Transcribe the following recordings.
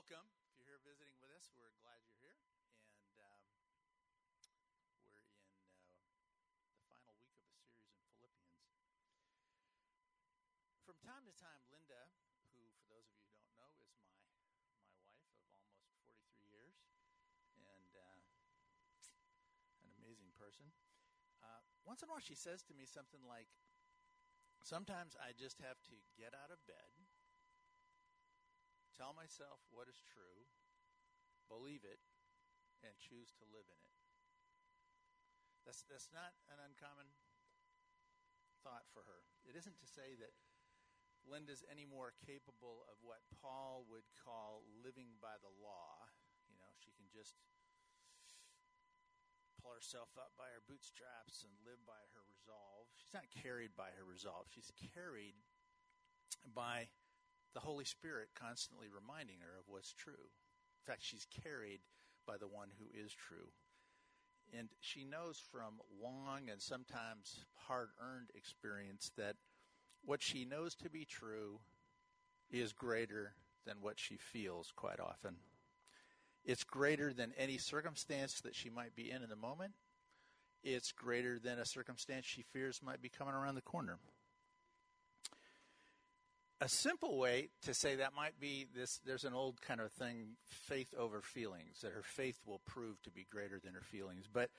welcome. If you're here visiting with us, we're glad you're here. And um, we're in uh, the final week of a series in Philippians. From time to time, Linda, who, for those of you who don't know, is my my wife of almost 43 years, and uh, an amazing person. Uh, once in a while, she says to me something like, "Sometimes I just have to get out of bed." Tell myself what is true, believe it, and choose to live in it. That's, that's not an uncommon thought for her. It isn't to say that Linda's any more capable of what Paul would call living by the law. You know, she can just pull herself up by her bootstraps and live by her resolve. She's not carried by her resolve. She's carried by the Holy Spirit constantly reminding her of what's true. In fact, she's carried by the one who is true. And she knows from long and sometimes hard earned experience that what she knows to be true is greater than what she feels quite often. It's greater than any circumstance that she might be in in the moment. It's greater than a circumstance she fears might be coming around the corner a simple way to say that might be this there's an old kind of thing faith over feelings that her faith will prove to be greater than her feelings. But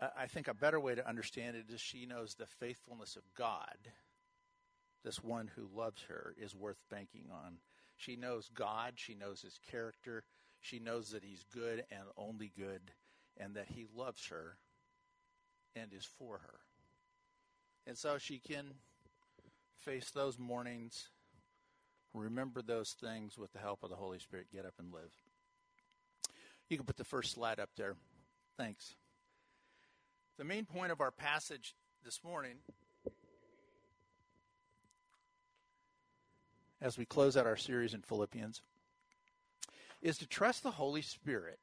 uh, i think a better way to understand it is she knows the faithfulness of god this one who loves her is worth banking on. She knows god she knows his character she knows that he's good and only good and that he loves her and is for her. And so she can face those mornings Remember those things with the help of the Holy Spirit. Get up and live. You can put the first slide up there. Thanks. The main point of our passage this morning, as we close out our series in Philippians, is to trust the Holy Spirit.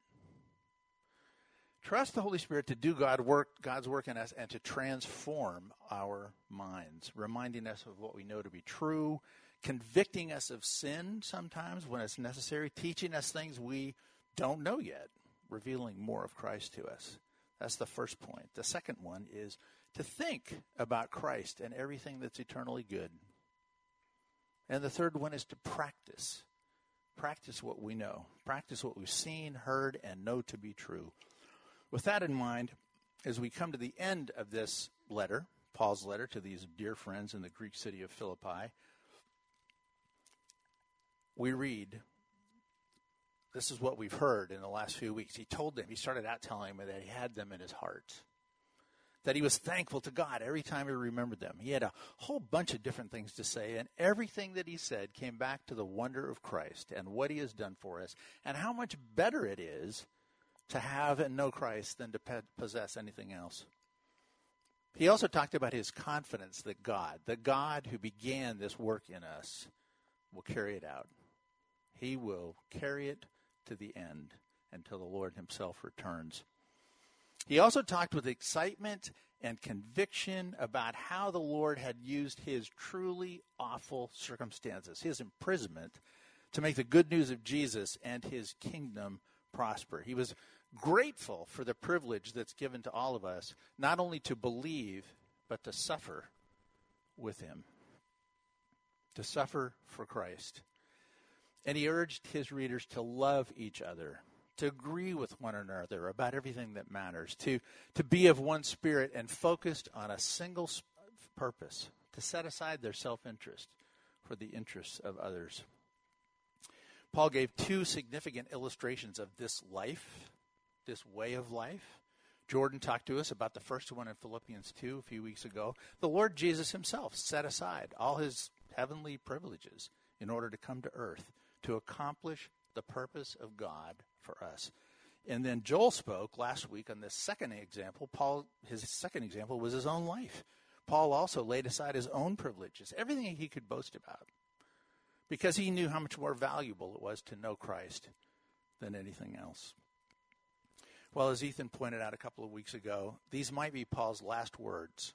Trust the Holy Spirit to do God work, God's work in us and to transform our minds, reminding us of what we know to be true convicting us of sin sometimes when it's necessary, teaching us things we don't know yet, revealing more of Christ to us. That's the first point. The second one is to think about Christ and everything that's eternally good. And the third one is to practice. Practice what we know. Practice what we've seen, heard, and know to be true. With that in mind, as we come to the end of this letter, Paul's letter to these dear friends in the Greek city of Philippi, we read, this is what we've heard in the last few weeks. He told them, he started out telling them that he had them in his heart, that he was thankful to God every time he remembered them. He had a whole bunch of different things to say, and everything that he said came back to the wonder of Christ and what he has done for us, and how much better it is to have and know Christ than to possess anything else. He also talked about his confidence that God, the God who began this work in us, will carry it out. He will carry it to the end until the Lord Himself returns. He also talked with excitement and conviction about how the Lord had used his truly awful circumstances, his imprisonment, to make the good news of Jesus and his kingdom prosper. He was grateful for the privilege that's given to all of us, not only to believe, but to suffer with him. To suffer for Christ. And he urged his readers to love each other, to agree with one another about everything that matters, to, to be of one spirit and focused on a single purpose, to set aside their self interest for the interests of others. Paul gave two significant illustrations of this life, this way of life. Jordan talked to us about the first one in Philippians 2 a few weeks ago. The Lord Jesus himself set aside all his heavenly privileges in order to come to earth to accomplish the purpose of God for us. And then Joel spoke last week on this second example. Paul, his second example was his own life. Paul also laid aside his own privileges, everything he could boast about, because he knew how much more valuable it was to know Christ than anything else. Well, as Ethan pointed out a couple of weeks ago, these might be Paul's last words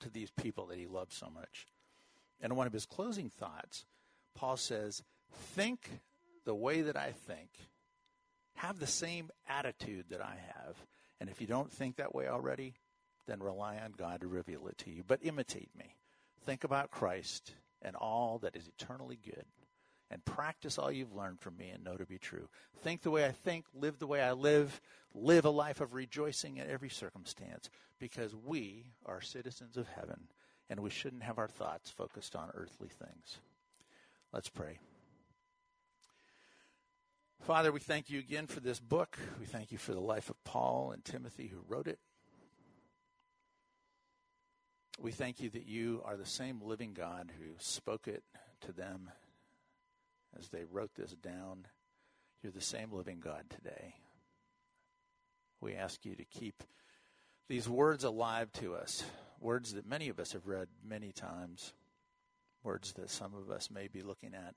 to these people that he loved so much. And one of his closing thoughts, Paul says, Think the way that I think. Have the same attitude that I have. And if you don't think that way already, then rely on God to reveal it to you. But imitate me. Think about Christ and all that is eternally good. And practice all you've learned from me and know to be true. Think the way I think, live the way I live, live a life of rejoicing in every circumstance, because we are citizens of heaven and we shouldn't have our thoughts focused on earthly things. Let's pray. Father, we thank you again for this book. We thank you for the life of Paul and Timothy who wrote it. We thank you that you are the same living God who spoke it to them as they wrote this down. You're the same living God today. We ask you to keep these words alive to us, words that many of us have read many times, words that some of us may be looking at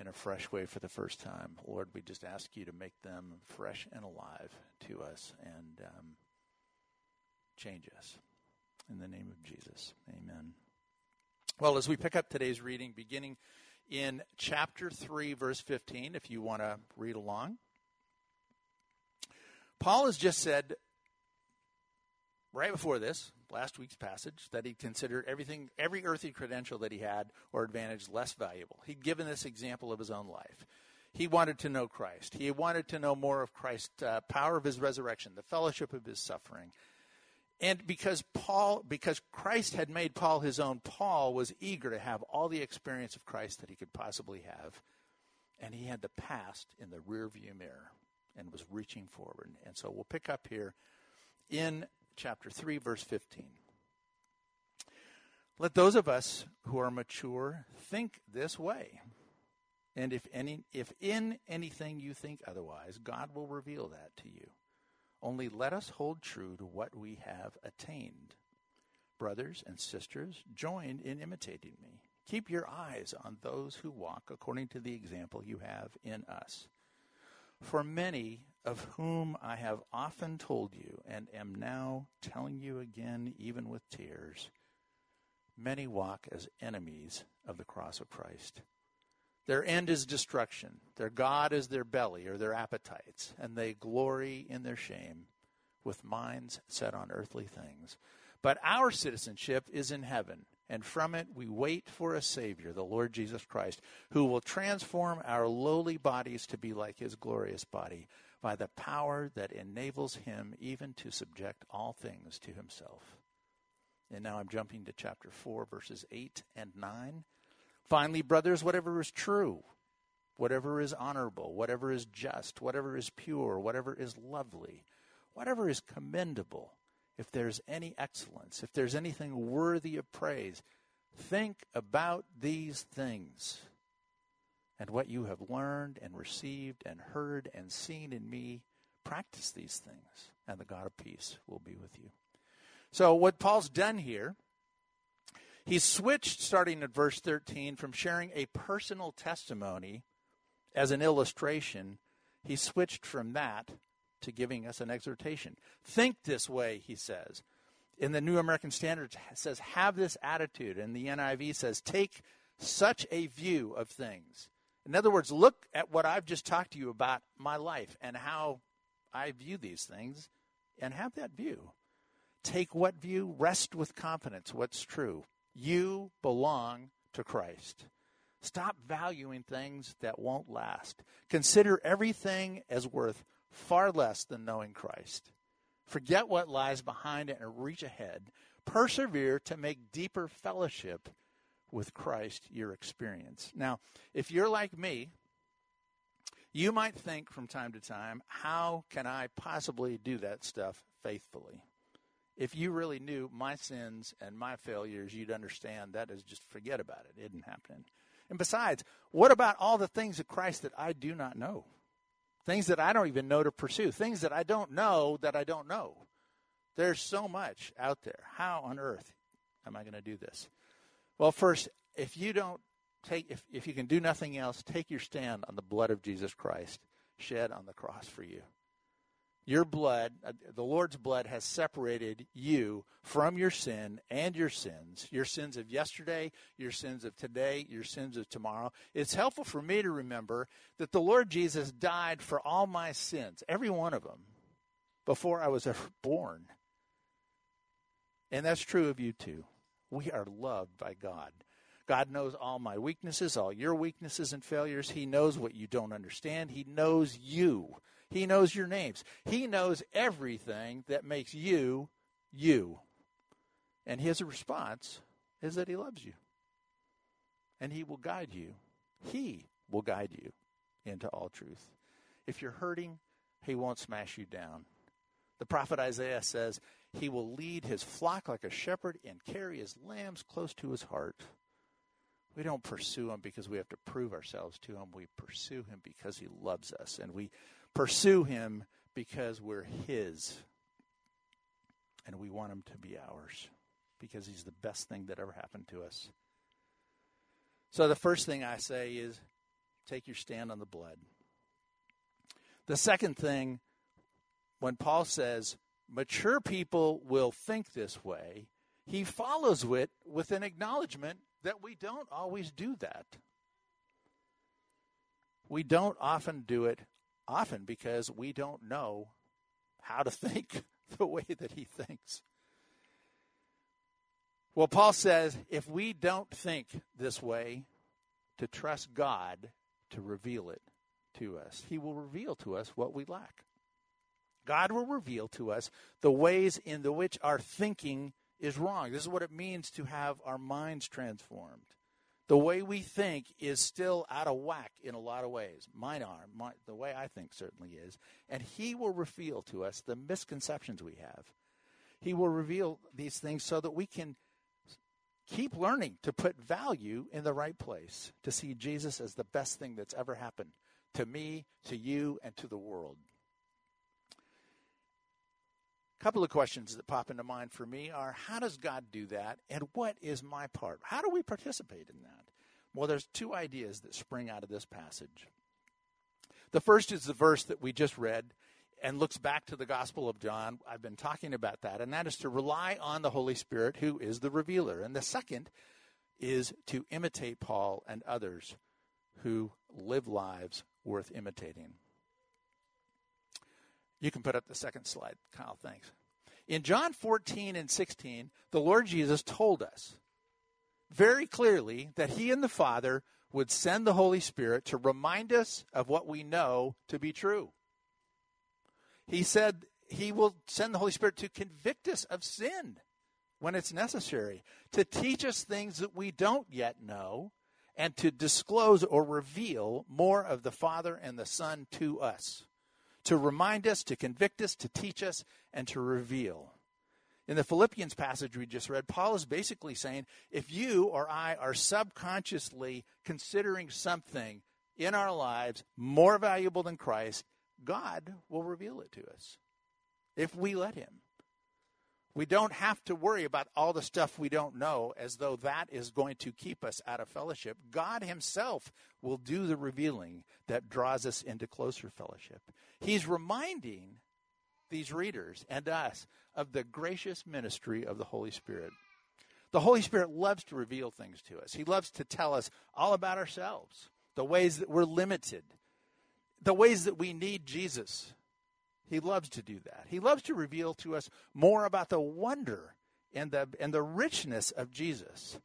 in a fresh way for the first time. Lord, we just ask you to make them fresh and alive to us and um, change us. In the name of Jesus, amen. Well, as we pick up today's reading, beginning in chapter 3, verse 15, if you want to read along, Paul has just said right before this, last week's passage, that he considered everything, every earthly credential that he had or advantage less valuable. He'd given this example of his own life. He wanted to know Christ. He wanted to know more of Christ's uh, power of his resurrection, the fellowship of his suffering. And because Paul, because Christ had made Paul his own, Paul was eager to have all the experience of Christ that he could possibly have. And he had the past in the rearview mirror and was reaching forward. And so we'll pick up here in chapter 3, verse 15. Let those of us who are mature think this way. And if any if in anything you think otherwise, God will reveal that to you. Only let us hold true to what we have attained. Brothers and sisters, join in imitating me. Keep your eyes on those who walk according to the example you have in us. For many of whom I have often told you and am now telling you again, even with tears, many walk as enemies of the cross of Christ. Their end is destruction. Their God is their belly or their appetites, and they glory in their shame with minds set on earthly things. But our citizenship is in heaven and from it we wait for a Savior, the Lord Jesus Christ, who will transform our lowly bodies to be like his glorious body by the power that enables him even to subject all things to himself. And now I'm jumping to chapter 4, verses 8 and 9. Finally, brothers, whatever is true, whatever is honorable, whatever is just, whatever is pure, whatever is lovely, whatever is commendable if there's any excellence, if there's anything worthy of praise, think about these things and what you have learned and received and heard and seen in me. Practice these things, and the God of peace will be with you. So, what Paul's done here, he's switched starting at verse 13 from sharing a personal testimony as an illustration. He switched from that to giving us an exhortation. Think this way, he says. In the New American Standard it says, have this attitude. And the NIV says, take such a view of things. In other words, look at what I've just talked to you about my life and how I view these things and have that view. Take what view? Rest with confidence. What's true? You belong to Christ. Stop valuing things that won't last. Consider everything as worth far less than knowing Christ. Forget what lies behind it and reach ahead. Persevere to make deeper fellowship with Christ your experience. Now, if you're like me, you might think from time to time, how can I possibly do that stuff faithfully? If you really knew my sins and my failures, you'd understand that is just forget about it. It isn't happening. And besides, what about all the things of Christ that I do not know? things that I don't even know to pursue, things that I don't know that I don't know. There's so much out there. How on earth am I going to do this? Well, first, if you don't take, if, if you can do nothing else, take your stand on the blood of Jesus Christ shed on the cross for you. Your blood, uh, the Lord's blood, has separated you from your sin and your sins, your sins of yesterday, your sins of today, your sins of tomorrow. It's helpful for me to remember that the Lord Jesus died for all my sins, every one of them, before I was ever born. And that's true of you too. We are loved by God. God knows all my weaknesses, all your weaknesses and failures. He knows what you don't understand. He knows you. He knows your names. He knows everything that makes you you. And his response is that he loves you. And he will guide you. He will guide you into all truth. If you're hurting, he won't smash you down. The prophet Isaiah says, He will lead his flock like a shepherd and carry his lambs close to his heart. We don't pursue him because we have to prove ourselves to him. We pursue him because he loves us. And we pursue him because we're his. And we want him to be ours because he's the best thing that ever happened to us. So the first thing I say is take your stand on the blood. The second thing, when Paul says mature people will think this way, he follows it with an acknowledgement that we don't always do that. We don't often do it often because we don't know how to think the way that he thinks. Well, Paul says if we don't think this way, to trust God to reveal it to us, he will reveal to us what we lack. God will reveal to us the ways in the which our thinking is wrong. This is what it means to have our minds transformed the way we think is still out of whack in a lot of ways. Mine are. My, the way I think certainly is. And He will reveal to us the misconceptions we have. He will reveal these things so that we can keep learning to put value in the right place, to see Jesus as the best thing that's ever happened to me, to you, and to the world. Couple of questions that pop into mind for me are how does God do that and what is my part? How do we participate in that? Well, there's two ideas that spring out of this passage. The first is the verse that we just read and looks back to the Gospel of John. I've been talking about that, and that is to rely on the Holy Spirit who is the revealer. And the second is to imitate Paul and others who live lives worth imitating. You can put up the second slide, Kyle. Thanks. In John 14 and 16, the Lord Jesus told us very clearly that he and the Father would send the Holy Spirit to remind us of what we know to be true. He said he will send the Holy Spirit to convict us of sin when it's necessary, to teach us things that we don't yet know, and to disclose or reveal more of the Father and the Son to us to remind us, to convict us, to teach us, and to reveal. In the Philippians passage we just read, Paul is basically saying if you or I are subconsciously considering something in our lives more valuable than Christ, God will reveal it to us if we let Him. We don't have to worry about all the stuff we don't know as though that is going to keep us out of fellowship. God Himself will do the revealing that draws us into closer fellowship. He's reminding these readers and us of the gracious ministry of the Holy Spirit. The Holy Spirit loves to reveal things to us, He loves to tell us all about ourselves, the ways that we're limited, the ways that we need Jesus he loves to do that. He loves to reveal to us more about the wonder and the, and the richness of Jesus.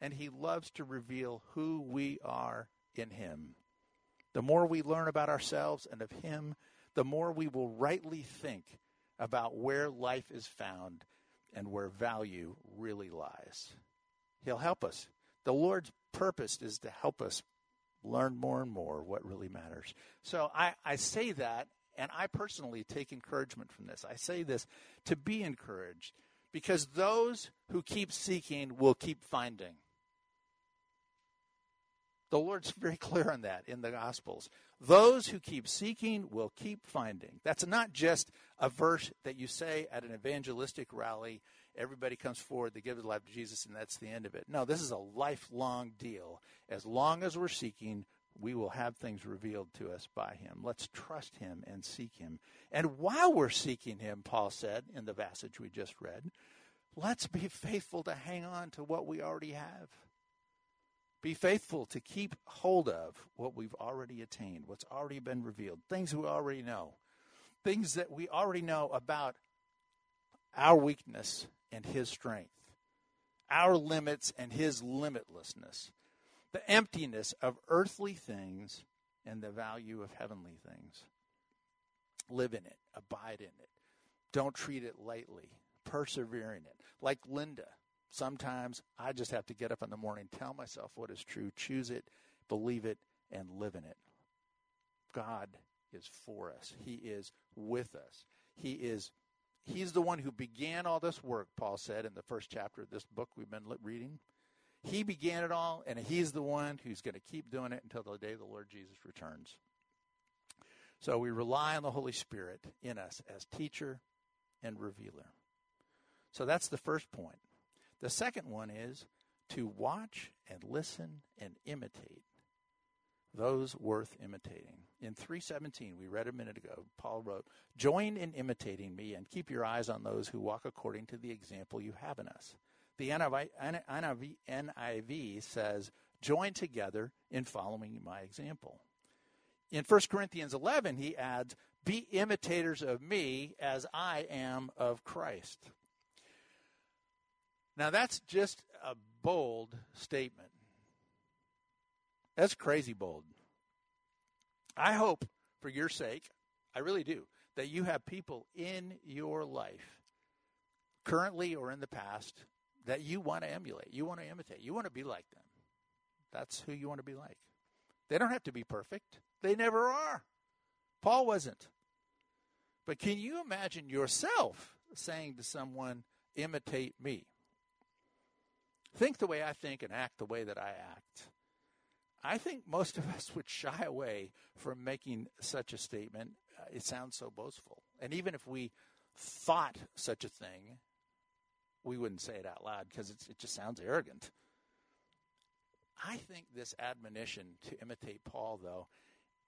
And he loves to reveal who we are in him. The more we learn about ourselves and of him, the more we will rightly think about where life is found and where value really lies. He'll help us. The Lord's purpose is to help us learn more and more what really matters. So I, I say that and I personally take encouragement from this. I say this to be encouraged because those who keep seeking will keep finding. The Lord's very clear on that in the Gospels. Those who keep seeking will keep finding. That's not just a verse that you say at an evangelistic rally. Everybody comes forward, they give their life to Jesus, and that's the end of it. No, this is a lifelong deal. As long as we're seeking, we will have things revealed to us by him. Let's trust him and seek him. And while we're seeking him, Paul said in the passage we just read, let's be faithful to hang on to what we already have. Be faithful to keep hold of what we've already attained, what's already been revealed, things we already know, things that we already know about our weakness and his strength, our limits and his limitlessness the emptiness of earthly things and the value of heavenly things. Live in it, abide in it. Don't treat it lightly. Persevere in it. Like Linda, sometimes I just have to get up in the morning, tell myself what is true, choose it, believe it, and live in it. God is for us. He is with us. He is He's the one who began all this work, Paul said in the first chapter of this book we've been reading. He began it all, and He's the one who's going to keep doing it until the day the Lord Jesus returns. So we rely on the Holy Spirit in us as teacher and revealer. So that's the first point. The second one is to watch and listen and imitate those worth imitating. In 317, we read a minute ago, Paul wrote, Join in imitating me and keep your eyes on those who walk according to the example you have in us. The NIV, says, join together in following my example. In 1 Corinthians 11, he adds, be imitators of me as I am of Christ. Now, that's just a bold statement. That's crazy bold. I hope, for your sake, I really do, that you have people in your life, currently or in the past, that you want to emulate, you want to imitate, you want to be like them. That's who you want to be like. They don't have to be perfect, they never are. Paul wasn't. But can you imagine yourself saying to someone, imitate me? Think the way I think and act the way that I act. I think most of us would shy away from making such a statement. Uh, it sounds so boastful. And even if we thought such a thing, we wouldn't say it out loud because it just sounds arrogant. I think this admonition to imitate Paul, though,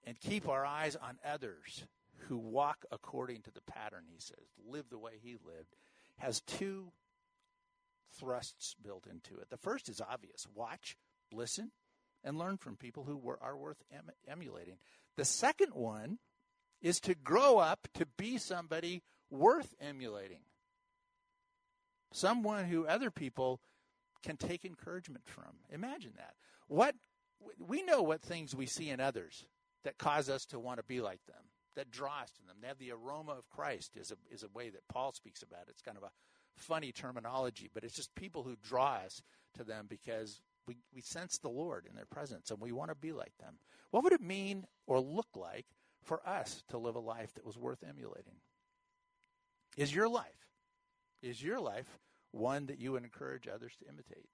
and keep our eyes on others who walk according to the pattern, he says, live the way he lived, has two thrusts built into it. The first is obvious watch, listen, and learn from people who were, are worth em- emulating. The second one is to grow up to be somebody worth emulating someone who other people can take encouragement from. Imagine that. What we know what things we see in others that cause us to want to be like them, that draw us to them. They have the aroma of Christ is a is a way that Paul speaks about. It's kind of a funny terminology, but it's just people who draw us to them because we, we sense the Lord in their presence and we want to be like them. What would it mean or look like for us to live a life that was worth emulating? Is your life is your life one that you would encourage others to imitate?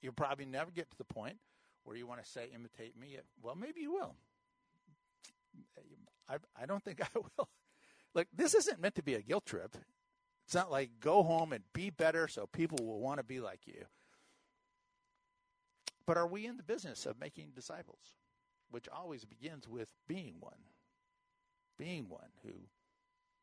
You'll probably never get to the point where you want to say, imitate me. Well, maybe you will. I, I don't think I will. Look, this isn't meant to be a guilt trip. It's not like go home and be better so people will want to be like you. But are we in the business of making disciples? Which always begins with being one. Being one who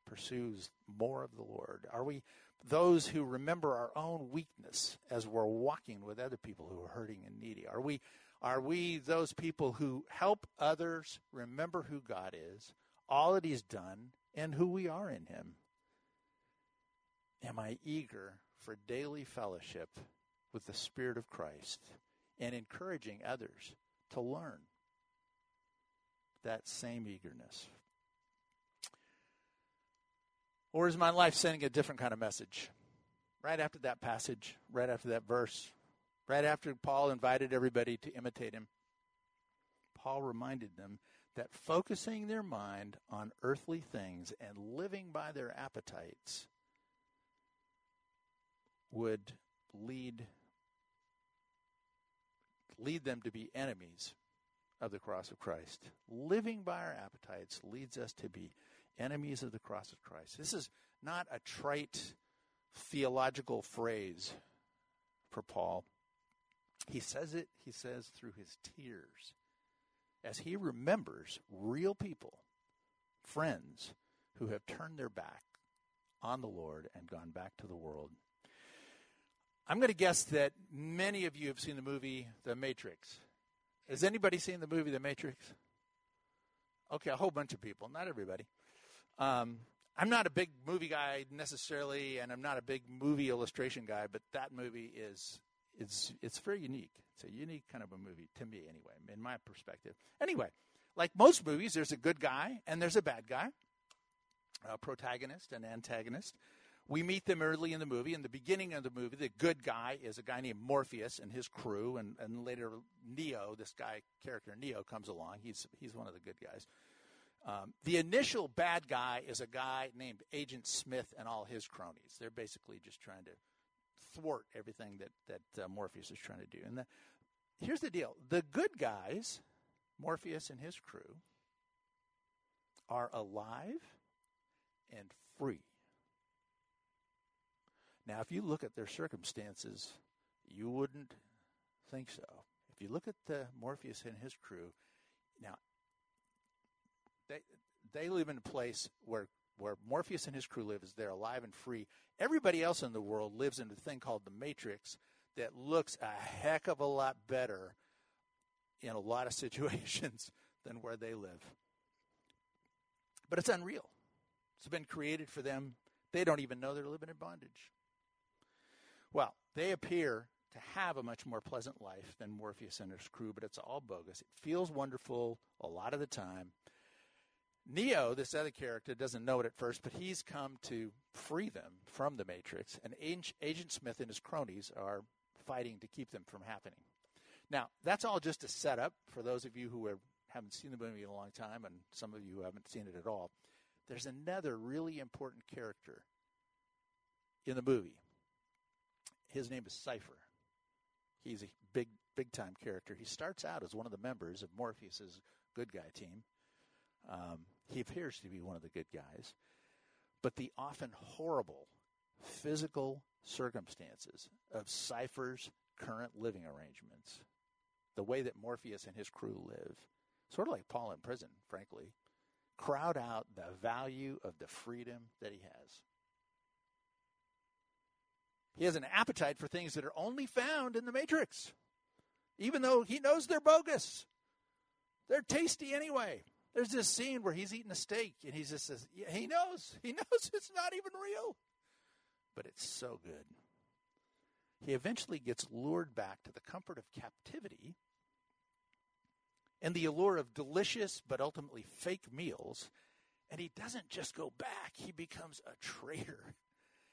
pursues more of the Lord? Are we those who remember our own weakness as we're walking with other people who are hurting and needy? Are we are we those people who help others remember who God is, all that he's done, and who we are in him? Am I eager for daily fellowship with the Spirit of Christ and encouraging others to learn that same eagerness or is my life sending a different kind of message? Right after that passage, right after that verse, right after Paul invited everybody to imitate him, Paul reminded them that focusing their mind on earthly things and living by their appetites would lead lead them to be enemies of the cross of Christ. Living by our appetites leads us to be enemies of the cross of Christ. This is not a trite theological phrase for Paul. He says it, he says, through his tears. as he remembers real people, friends who have turned their back on the Lord and gone back to the world. I'm going to guess that many of you have seen the movie The Matrix. Has anybody seen the movie The Matrix? Okay, a whole bunch of people, not everybody. Um, I'm not a big movie guy necessarily, and I'm not a big movie illustration guy, but that movie is it's it's very unique. It's a unique kind of a movie to me, anyway, in my perspective. Anyway, like most movies, there's a good guy and there's a bad guy, a protagonist and antagonist. We meet them early in the movie. In the beginning of the movie, the good guy is a guy named Morpheus and his crew, and, and later Neo, this guy character Neo, comes along. He's he's one of the good guys. Um, the initial bad guy is a guy named Agent Smith and all his cronies. They're basically just trying to thwart everything that that uh, Morpheus is trying to do. And the, here's the deal: the good guys, Morpheus and his crew, are alive and free. Now, if you look at their circumstances, you wouldn't think so. If you look at the Morpheus and his crew, now they they live in a place where where Morpheus and his crew live is they're alive and free. Everybody else in the world lives in a thing called the Matrix that looks a heck of a lot better in a lot of situations than where they live. But it's unreal. It's been created for them. They don't even know they're living in bondage. Well, they appear to have a much more pleasant life than Morpheus and his crew, but it's all bogus. It feels wonderful a lot of the time. Neo, this other character, doesn't know it at first, but he's come to free them from the Matrix, and Agent Smith and his cronies are fighting to keep them from happening. Now, that's all just a setup for those of you who are, haven't seen the movie in a long time, and some of you who haven't seen it at all. There's another really important character in the movie. His name is Cypher. He's a big, big time character. He starts out as one of the members of Morpheus's good guy team. Um, he appears to be one of the good guys. But the often horrible physical circumstances of Cypher's current living arrangements, the way that Morpheus and his crew live, sort of like Paul in prison, frankly, crowd out the value of the freedom that he has. He has an appetite for things that are only found in the Matrix, even though he knows they're bogus. They're tasty anyway. There's this scene where he's eating a steak and he just says, yeah, he knows, he knows it's not even real, but it's so good. He eventually gets lured back to the comfort of captivity and the allure of delicious but ultimately fake meals. And he doesn't just go back, he becomes a traitor,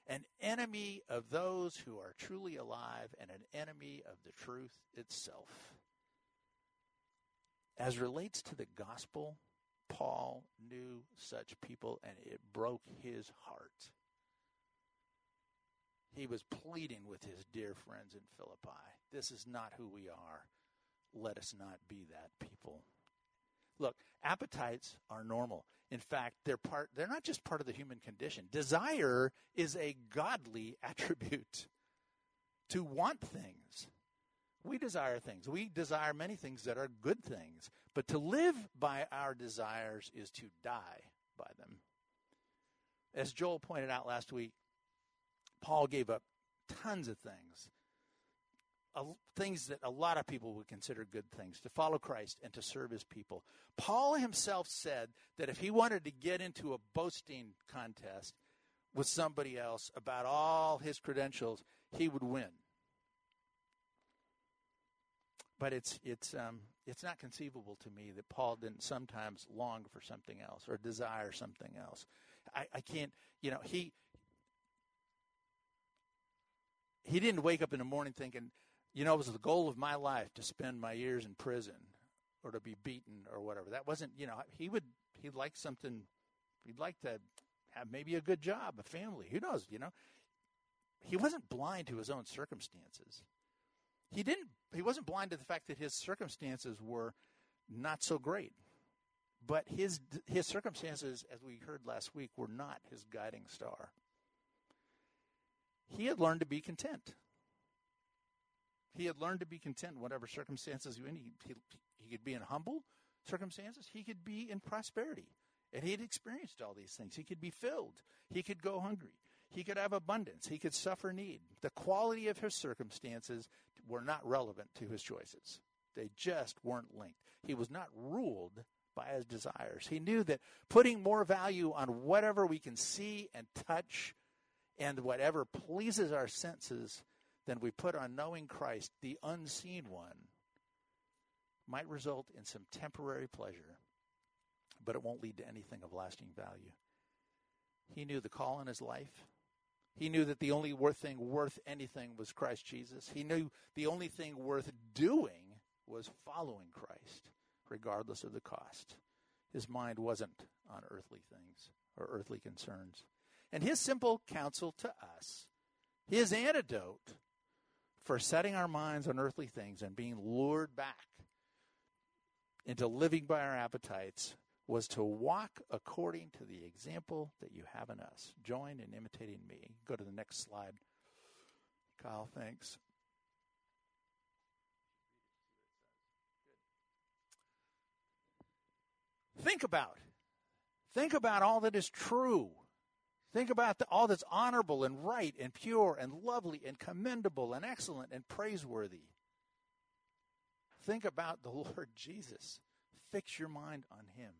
an enemy of those who are truly alive, and an enemy of the truth itself. As relates to the gospel, Paul knew such people and it broke his heart. He was pleading with his dear friends in Philippi. This is not who we are. Let us not be that people. Look, appetites are normal. In fact, they're part they're not just part of the human condition. Desire is a godly attribute. To want things. We desire things. We desire many things that are good things. But to live by our desires is to die by them. As Joel pointed out last week, Paul gave up tons of things, things that a lot of people would consider good things, to follow Christ and to serve his people. Paul himself said that if he wanted to get into a boasting contest with somebody else about all his credentials, he would win but it's it's um, it's not conceivable to me that Paul didn't sometimes long for something else or desire something else. I, I can't, you know, he he didn't wake up in the morning thinking, you know, it was the goal of my life to spend my years in prison or to be beaten or whatever. That wasn't, you know, he would he'd like something, he'd like to have maybe a good job, a family. Who knows, you know? He wasn't blind to his own circumstances he didn't he wasn't blind to the fact that his circumstances were not so great but his his circumstances as we heard last week were not his guiding star he had learned to be content he had learned to be content in whatever circumstances he, he, he could be in humble circumstances, he could be in prosperity. And he had experienced all these things. He could be filled. He could go hungry. He could have abundance. He could suffer need. The quality of his circumstances were not relevant to his choices. They just weren't linked. He was not ruled by his desires. He knew that putting more value on whatever we can see and touch and whatever pleases our senses than we put on knowing Christ, the unseen one, might result in some temporary pleasure, but it won't lead to anything of lasting value. He knew the call in his life. He knew that the only worth thing worth anything was Christ Jesus. He knew the only thing worth doing was following Christ, regardless of the cost. His mind wasn't on earthly things or earthly concerns. And his simple counsel to us, his antidote for setting our minds on earthly things and being lured back into living by our appetites was to walk according to the example that you have in us. Join in imitating me. Go to the next slide. Kyle, thanks. Think about. Think about all that is true. Think about the, all that's honorable and right and pure and lovely and commendable and excellent and praiseworthy. Think about the Lord Jesus. Fix your mind on him.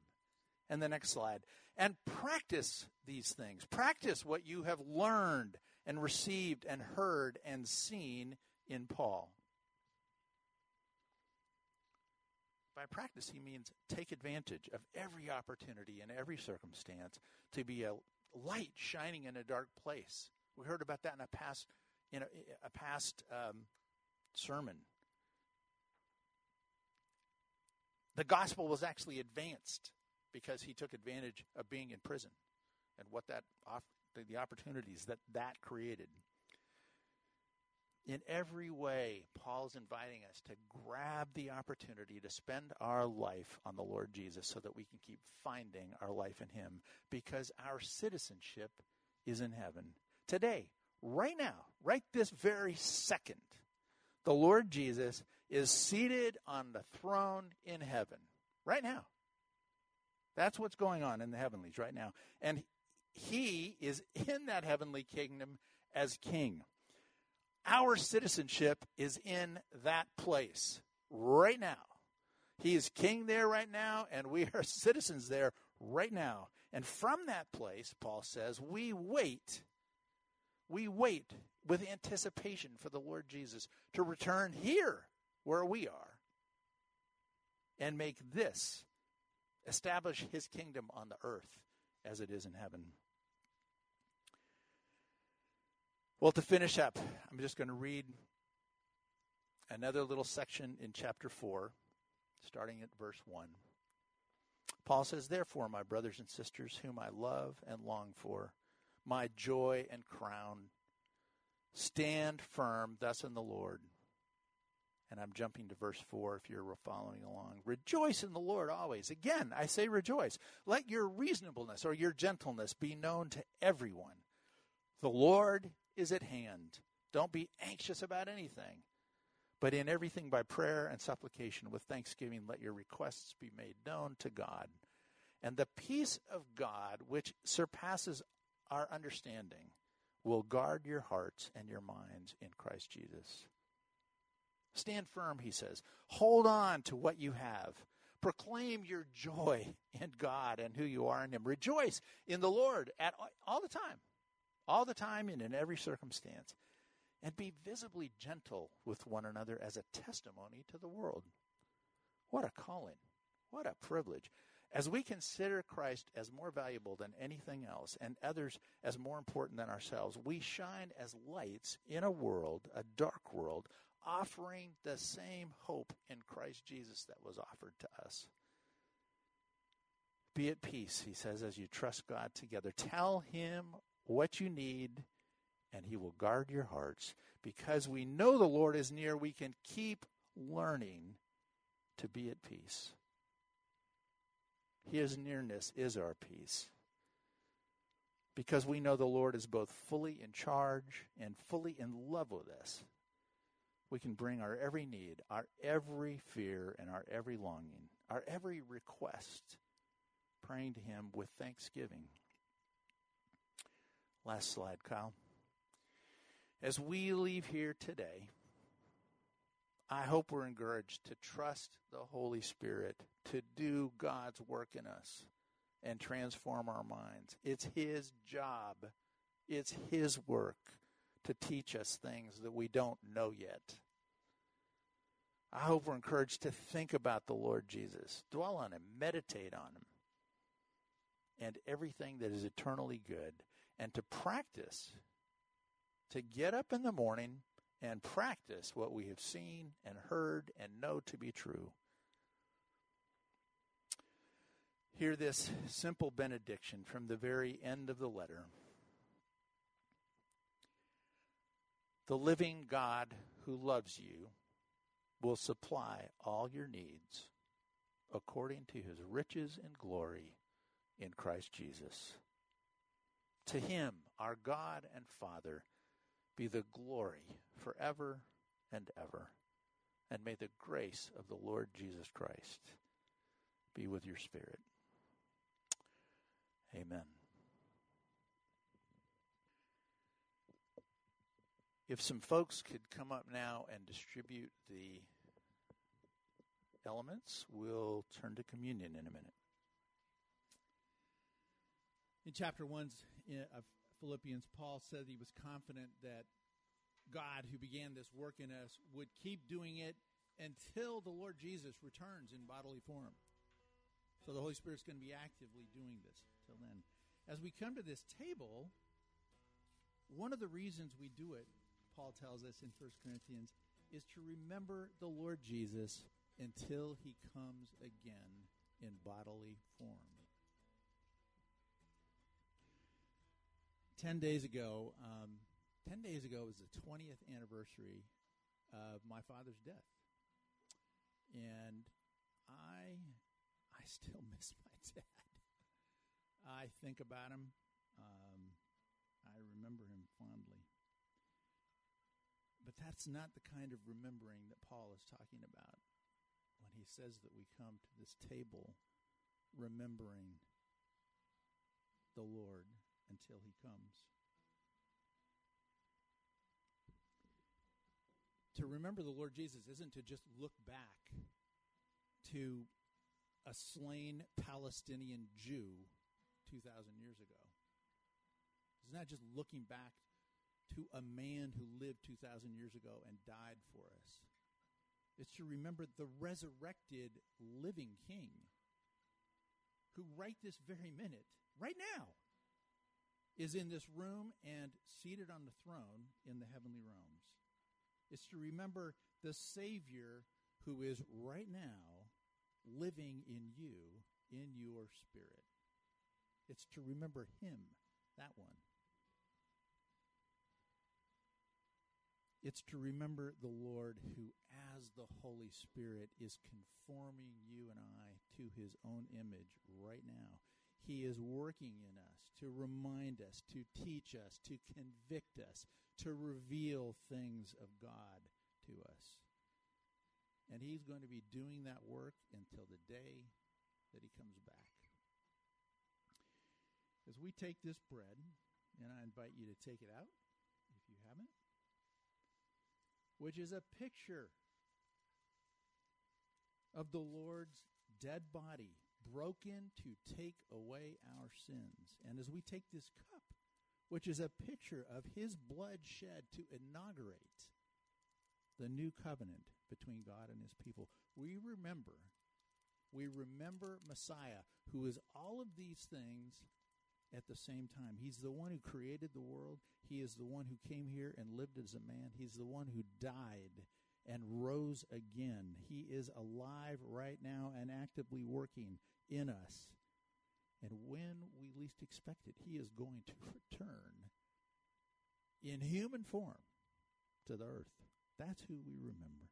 And the next slide. And practice these things. Practice what you have learned and received and heard and seen in Paul. By practice, he means take advantage of every opportunity in every circumstance to be a light shining in a dark place. We heard about that in a past in a, a past um, sermon. The gospel was actually advanced because he took advantage of being in prison and what that the opportunities that that created. In every way, Paul's inviting us to grab the opportunity to spend our life on the Lord Jesus so that we can keep finding our life in Him because our citizenship is in heaven. Today, right now, right this very second, the Lord Jesus is seated on the throne in heaven. Right now. That's what's going on in the heavenlies right now. And he is in that heavenly kingdom as king. Our citizenship is in that place right now. He is king there right now, and we are citizens there right now. And from that place, Paul says, we wait. We wait with anticipation for the Lord Jesus to return here where we are and make this establish his kingdom on the earth as it is in heaven. Well, to finish up, I'm just going to read another little section in chapter 4, starting at verse 1. Paul says, Therefore, my brothers and sisters, whom I love and long for, my joy and crown, stand firm thus in the Lord and I'm jumping to verse 4 if you're following along. Rejoice in the Lord always. Again, I say rejoice. Let your reasonableness or your gentleness be known to everyone. The Lord is at hand. Don't be anxious about anything, but in everything by prayer and supplication with thanksgiving, let your requests be made known to God. And the peace of God, which surpasses our understanding, will guard your hearts and your minds in Christ Jesus. Stand firm, he says. Hold on to what you have. Proclaim your joy in God and who you are in Him. Rejoice in the Lord at all the time, all the time and in every circumstance. And be visibly gentle with one another as a testimony to the world. What a calling. What a privilege. As we consider Christ as more valuable than anything else and others as more important than ourselves, we shine as lights in a world, a dark world, offering the same hope in Christ Jesus that was offered to us. Be at peace, he says, as you trust God together. Tell him what you need, and he will guard your hearts. Because we know the Lord is near, we can keep learning to be at peace. His nearness is our peace. Because we know the Lord is both fully in charge and fully in love with us we can bring our every need, our every fear, and our every longing our every request, praying to Him with thanksgiving. Last slide, Kyle. As we leave here today, I hope we're encouraged to trust the Holy Spirit to do God's work in us and transform our minds. It's His job, it's His work to teach us things that we don't know yet. I hope we're encouraged to think about the Lord Jesus, dwell on Him, meditate on Him, and everything that is eternally good, and to practice, to get up in the morning and practice what we have seen and heard and know to be true. Hear this simple benediction from the very end of the letter. The living God who loves you will supply all your needs according to his riches and glory in Christ Jesus. To him, our God and Father, be the glory forever and ever. And may the grace of the Lord Jesus Christ be with your spirit. Amen. If some folks could come up now and distribute the elements, we'll turn to communion in a minute. In chapter 1 of Philippians, Paul said he was confident that God, who began this work in us, would keep doing it until the Lord Jesus returns in bodily form. So the Holy Spirit's going to be actively doing this till then. As we come to this table, one of the reasons we do it, Paul tells us in 1 Corinthians, is to remember the Lord Jesus until he comes again in bodily form. Ten days ago, um, ten days ago was the 20th anniversary of my father's death. And I I still miss my dad. I think about him. Um, I remember him fondly. But that's not the kind of remembering that Paul is talking about when he says that we come to this table remembering the Lord until he comes. To remember the Lord Jesus isn't to just look back to a slain Palestinian Jew 2,000 years ago. It's not just looking back to a man who lived 2,000 years ago and died for us. It's to remember the resurrected living king who, right this very minute, right now, is in this room and seated on the throne in the heavenly realms. It's to remember the Savior who is right now living in you, in your spirit. It's to remember Him, that one. It's to remember the Lord who, as the Holy Spirit, is conforming you and I to His own image right now. He is working in us to remind us, to teach us, to convict us, to reveal things of God to us. And He's going to be doing that work until the day that He comes back. As we take this bread, and I invite you to take it out which is a picture of the Lord's dead body broken to take away our sins. And as we take this cup, which is a picture of his blood shed to inaugurate the new covenant between God and his people, we remember, we remember Messiah, who is all of these things at the same time. He's the one who created the world. He is the one who came here and lived as a man. He's the one who died and rose again. He is alive right now and actively working in us. And when we least expect it, He is going to return in human form to the earth. That's who we remember.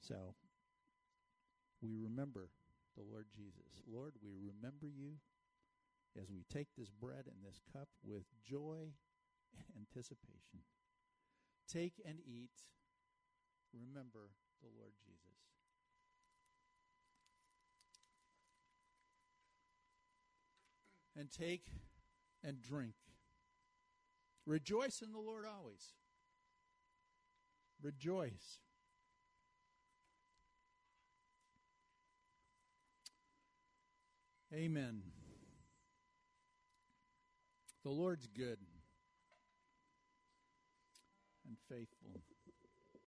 So, we remember the Lord Jesus. Lord, we remember you as we take this bread and this cup with joy and anticipation. Take and eat. Remember the Lord Jesus. And take and drink. Rejoice in the Lord always. Rejoice. Amen. The Lord's good and faithful.